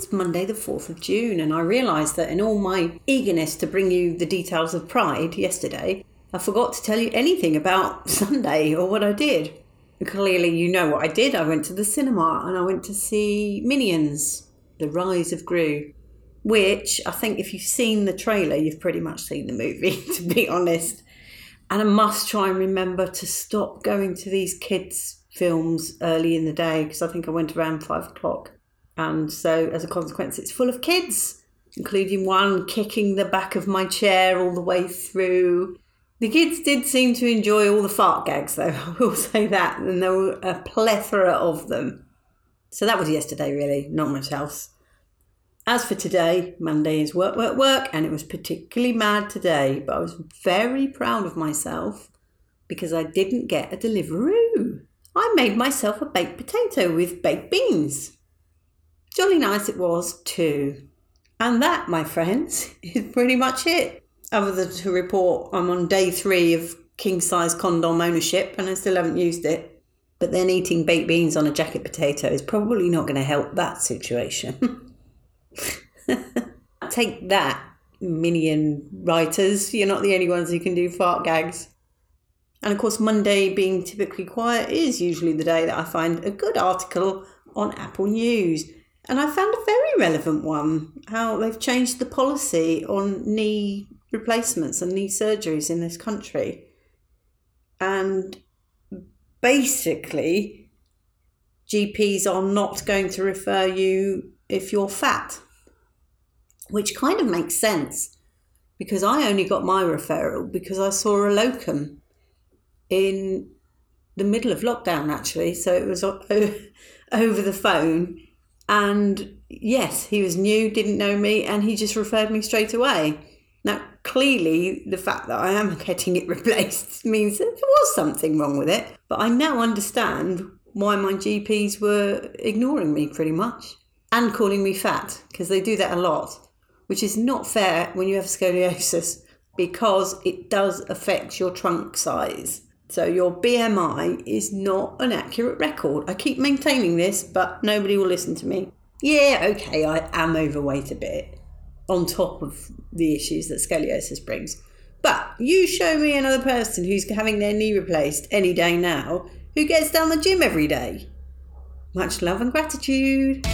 was Monday, the 4th of June, and I realised that in all my eagerness to bring you the details of Pride yesterday, I forgot to tell you anything about Sunday or what I did. Clearly, you know what I did. I went to the cinema and I went to see Minions, The Rise of Gru, which I think if you've seen the trailer, you've pretty much seen the movie, to be honest. And I must try and remember to stop going to these kids' films early in the day because I think I went around five o'clock. And so, as a consequence, it's full of kids, including one kicking the back of my chair all the way through. The kids did seem to enjoy all the fart gags, though, I will say that, and there were a plethora of them. So that was yesterday, really, not much else. As for today, Monday is work, work, work, and it was particularly mad today, but I was very proud of myself because I didn't get a Deliveroo. I made myself a baked potato with baked beans. Jolly nice it was, too. And that, my friends, is pretty much it. Other than to report, I'm on day three of king size condom ownership and I still haven't used it. But then eating baked beans on a jacket potato is probably not going to help that situation. Take that, minion writers. You're not the only ones who can do fart gags. And of course, Monday being typically quiet is usually the day that I find a good article on Apple News. And I found a very relevant one how they've changed the policy on knee replacements and knee surgeries in this country. And basically, GPs are not going to refer you if you're fat, which kind of makes sense because I only got my referral because I saw a locum in the middle of lockdown, actually. So it was over the phone. And yes, he was new, didn't know me, and he just referred me straight away. Now, clearly, the fact that I am getting it replaced means that there was something wrong with it. But I now understand why my GPs were ignoring me pretty much and calling me fat because they do that a lot, which is not fair when you have scoliosis because it does affect your trunk size. So your BMI is not an accurate record. I keep maintaining this, but nobody will listen to me. Yeah, okay, I am overweight a bit on top of the issues that scoliosis brings. But you show me another person who's having their knee replaced any day now who gets down the gym every day. Much love and gratitude.